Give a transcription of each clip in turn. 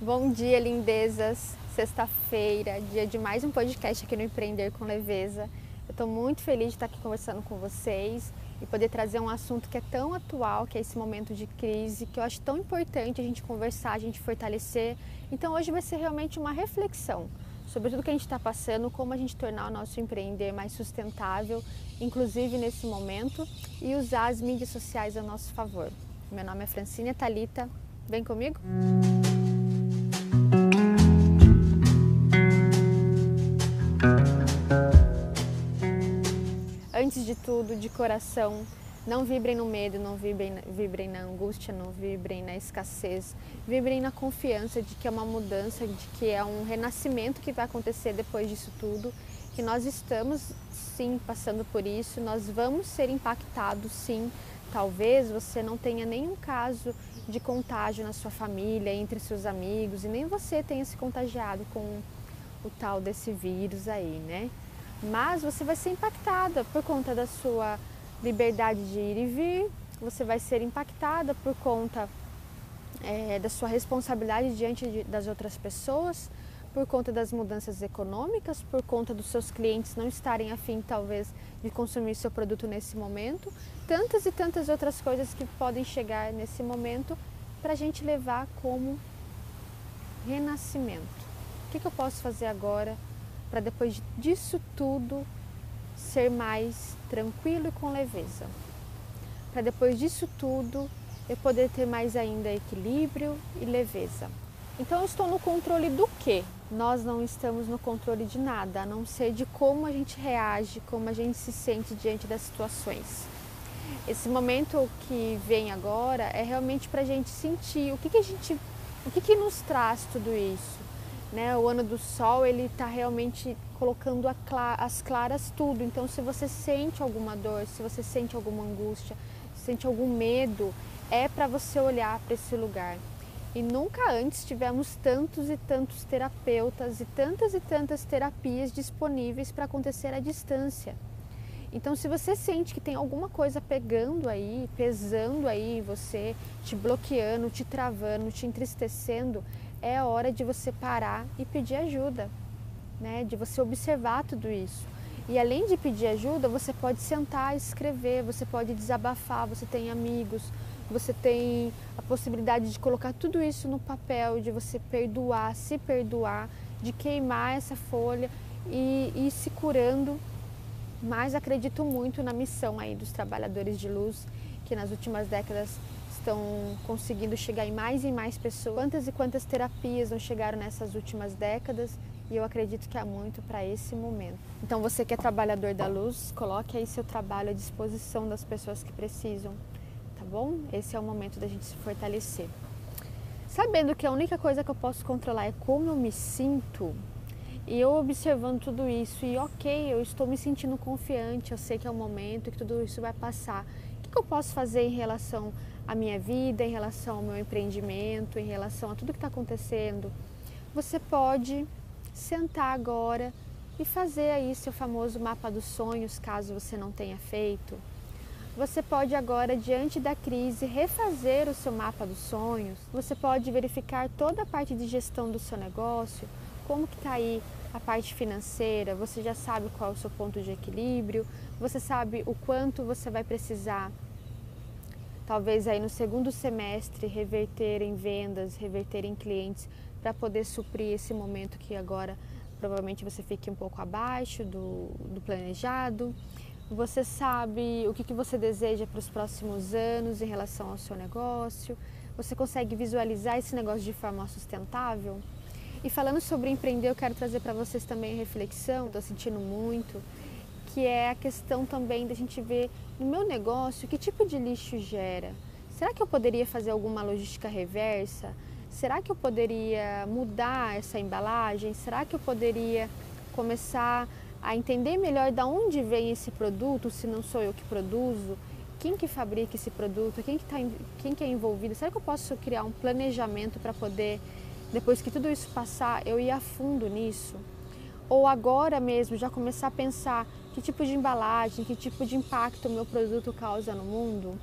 Bom dia, lindezas! Sexta-feira, dia de mais um podcast aqui no Empreender com Leveza. Eu estou muito feliz de estar aqui conversando com vocês e poder trazer um assunto que é tão atual, que é esse momento de crise, que eu acho tão importante a gente conversar, a gente fortalecer. Então hoje vai ser realmente uma reflexão sobre tudo que a gente está passando, como a gente tornar o nosso empreender mais sustentável, inclusive nesse momento, e usar as mídias sociais a nosso favor. Meu nome é Francine Talita, vem comigo? Antes de tudo, de coração, não vibrem no medo, não vibrem, vibrem na angústia, não vibrem na escassez. Vibrem na confiança de que é uma mudança, de que é um renascimento que vai acontecer depois disso tudo, que nós estamos sim passando por isso, nós vamos ser impactados sim. Talvez você não tenha nenhum caso de contágio na sua família, entre seus amigos, e nem você tenha se contagiado com o tal desse vírus aí, né? Mas você vai ser impactada por conta da sua liberdade de ir e vir, você vai ser impactada por conta é, da sua responsabilidade diante de, das outras pessoas, por conta das mudanças econômicas, por conta dos seus clientes não estarem afim, talvez, de consumir seu produto nesse momento, tantas e tantas outras coisas que podem chegar nesse momento para a gente levar como renascimento. O que, que eu posso fazer agora para depois disso tudo ser mais tranquilo e com leveza. Para depois disso tudo eu poder ter mais ainda equilíbrio e leveza. Então eu estou no controle do que? Nós não estamos no controle de nada, a não ser de como a gente reage, como a gente se sente diante das situações. Esse momento que vem agora é realmente para a gente sentir o que, que a gente, o que, que nos traz tudo isso. Né? O ano do sol ele está realmente colocando as claras tudo. Então, se você sente alguma dor, se você sente alguma angústia, se sente algum medo, é para você olhar para esse lugar. E nunca antes tivemos tantos e tantos terapeutas e tantas e tantas terapias disponíveis para acontecer à distância. Então, se você sente que tem alguma coisa pegando aí, pesando aí você, te bloqueando, te travando, te entristecendo, é a hora de você parar e pedir ajuda, né? de você observar tudo isso. E além de pedir ajuda, você pode sentar e escrever, você pode desabafar, você tem amigos, você tem a possibilidade de colocar tudo isso no papel, de você perdoar, se perdoar, de queimar essa folha e ir se curando. Mas acredito muito na missão aí dos trabalhadores de luz, que nas últimas décadas estão conseguindo chegar em mais e mais pessoas. Quantas e quantas terapias não chegaram nessas últimas décadas e eu acredito que há muito para esse momento. Então você que é trabalhador da luz, coloque aí seu trabalho à disposição das pessoas que precisam, tá bom? Esse é o momento da gente se fortalecer. Sabendo que a única coisa que eu posso controlar é como eu me sinto, e eu observando tudo isso, e ok, eu estou me sentindo confiante, eu sei que é o momento, que tudo isso vai passar. Que eu posso fazer em relação à minha vida, em relação ao meu empreendimento, em relação a tudo que está acontecendo? Você pode sentar agora e fazer aí seu famoso mapa dos sonhos, caso você não tenha feito. Você pode agora, diante da crise, refazer o seu mapa dos sonhos. Você pode verificar toda a parte de gestão do seu negócio, como que está aí a parte financeira, você já sabe qual é o seu ponto de equilíbrio, você sabe o quanto você vai precisar, talvez aí no segundo semestre, reverter em vendas, reverter em clientes, para poder suprir esse momento que agora provavelmente você fique um pouco abaixo do, do planejado. Você sabe o que, que você deseja para os próximos anos em relação ao seu negócio. Você consegue visualizar esse negócio de forma sustentável? E falando sobre empreender, eu quero trazer para vocês também a reflexão, estou sentindo muito, que é a questão também da gente ver no meu negócio que tipo de lixo gera. Será que eu poderia fazer alguma logística reversa? Será que eu poderia mudar essa embalagem? Será que eu poderia começar a entender melhor de onde vem esse produto, se não sou eu que produzo? Quem que fabrica esse produto? Quem que, tá, quem que é envolvido? Será que eu posso criar um planejamento para poder depois que tudo isso passar, eu ir a fundo nisso? Ou agora mesmo já começar a pensar que tipo de embalagem, que tipo de impacto o meu produto causa no mundo?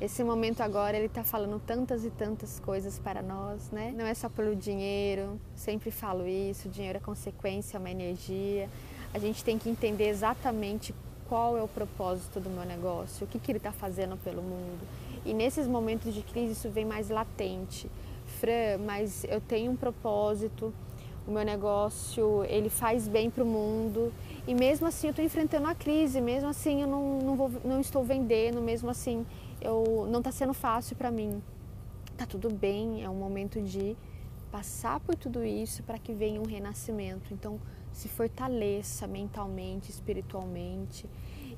Esse momento agora ele está falando tantas e tantas coisas para nós, né? Não é só pelo dinheiro, sempre falo isso, dinheiro é consequência, é uma energia. A gente tem que entender exatamente qual é o propósito do meu negócio, o que, que ele está fazendo pelo mundo. E nesses momentos de crise isso vem mais latente. Fran, mas eu tenho um propósito, o meu negócio ele faz bem para o mundo e mesmo assim eu estou enfrentando a crise, mesmo assim eu não, não, vou, não estou vendendo, mesmo assim eu não está sendo fácil para mim. Tá tudo bem, é um momento de passar por tudo isso para que venha um renascimento. Então, se fortaleça mentalmente, espiritualmente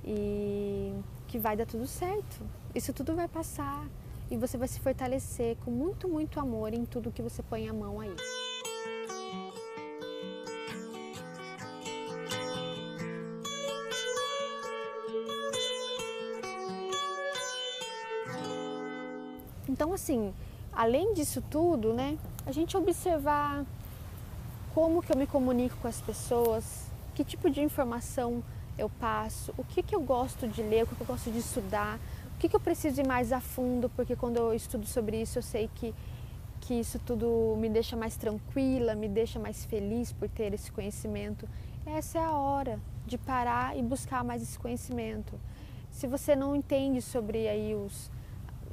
e que vai dar tudo certo. Isso tudo vai passar e você vai se fortalecer com muito, muito amor em tudo que você põe a mão aí. Então, assim, além disso tudo, né, a gente observar como que eu me comunico com as pessoas, que tipo de informação eu passo, o que, que eu gosto de ler, o que, eu gosto de estudar, que, que eu preciso ir mais a fundo, porque quando eu estudo sobre isso eu sei que, que isso tudo me deixa mais tranquila, me deixa mais feliz por ter esse conhecimento. Essa é a hora de parar e buscar mais esse conhecimento. Se você não entende sobre aí os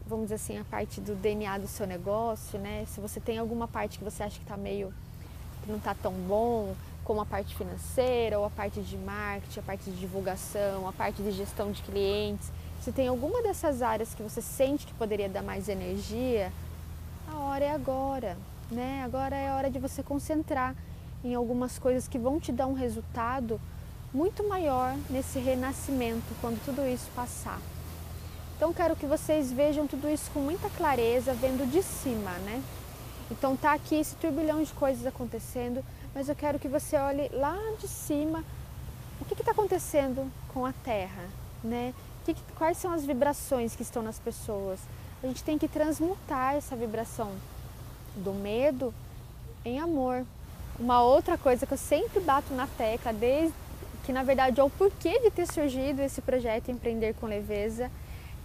vamos dizer assim, a parte do DNA do seu negócio, né? Se você tem alguma parte que você acha que está meio que não está tão bom, como a parte financeira ou a parte de marketing, a parte de divulgação, a parte de gestão de clientes, se tem alguma dessas áreas que você sente que poderia dar mais energia, a hora é agora, né? Agora é a hora de você concentrar em algumas coisas que vão te dar um resultado muito maior nesse renascimento quando tudo isso passar. Então quero que vocês vejam tudo isso com muita clareza, vendo de cima, né? Então tá aqui esse turbilhão de coisas acontecendo, mas eu quero que você olhe lá de cima o que está acontecendo com a Terra, né? Que, quais são as vibrações que estão nas pessoas? A gente tem que transmutar essa vibração do medo em amor. Uma outra coisa que eu sempre bato na tecla, desde que na verdade é o porquê de ter surgido esse projeto Empreender com Leveza,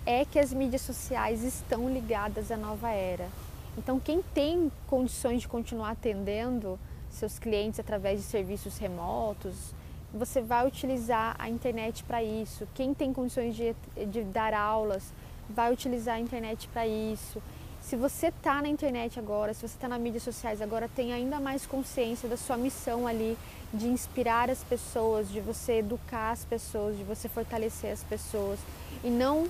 é que as mídias sociais estão ligadas à nova era. Então, quem tem condições de continuar atendendo seus clientes através de serviços remotos, você vai utilizar a internet para isso. Quem tem condições de, de, dar aulas, vai utilizar a internet para isso. Se você está na internet agora, se você está nas mídias sociais agora, tem ainda mais consciência da sua missão ali de inspirar as pessoas, de você educar as pessoas, de você fortalecer as pessoas e não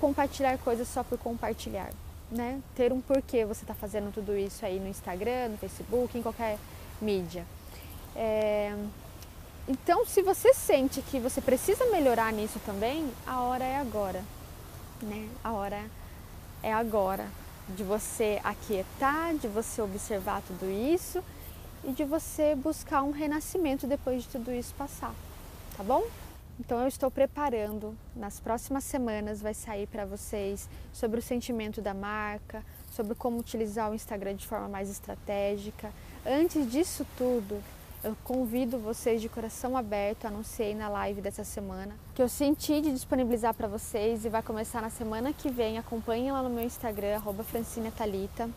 compartilhar coisas só por compartilhar, né? Ter um porquê você está fazendo tudo isso aí no Instagram, no Facebook, em qualquer mídia. É... Então, se você sente que você precisa melhorar nisso também, a hora é agora, né? A hora é agora de você aquietar, de você observar tudo isso e de você buscar um renascimento depois de tudo isso passar, tá bom? Então eu estou preparando, nas próximas semanas vai sair para vocês sobre o sentimento da marca, sobre como utilizar o Instagram de forma mais estratégica. Antes disso tudo, eu convido vocês de coração aberto, anunciei na live dessa semana, que eu senti de disponibilizar para vocês e vai começar na semana que vem. Acompanhem lá no meu Instagram, francinetalita.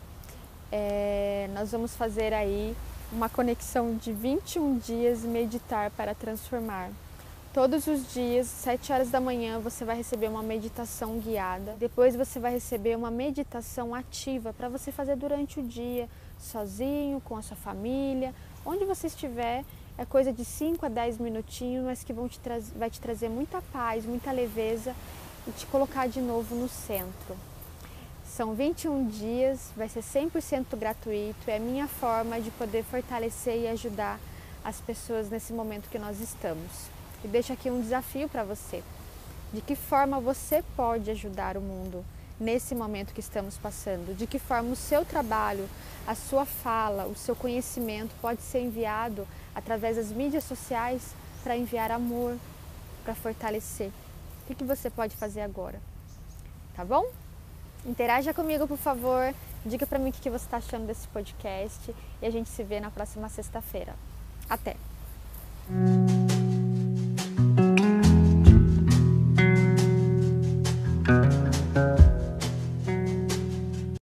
É, nós vamos fazer aí uma conexão de 21 dias meditar para transformar. Todos os dias, 7 horas da manhã, você vai receber uma meditação guiada. Depois você vai receber uma meditação ativa para você fazer durante o dia, sozinho, com a sua família, onde você estiver. É coisa de 5 a 10 minutinhos, mas que vão te vai te trazer muita paz, muita leveza e te colocar de novo no centro. São 21 dias, vai ser 100% gratuito. É a minha forma de poder fortalecer e ajudar as pessoas nesse momento que nós estamos. E deixo aqui um desafio para você. De que forma você pode ajudar o mundo nesse momento que estamos passando? De que forma o seu trabalho, a sua fala, o seu conhecimento pode ser enviado através das mídias sociais para enviar amor, para fortalecer? O que você pode fazer agora? Tá bom? Interaja comigo, por favor. Diga para mim o que você está achando desse podcast e a gente se vê na próxima sexta-feira. Até!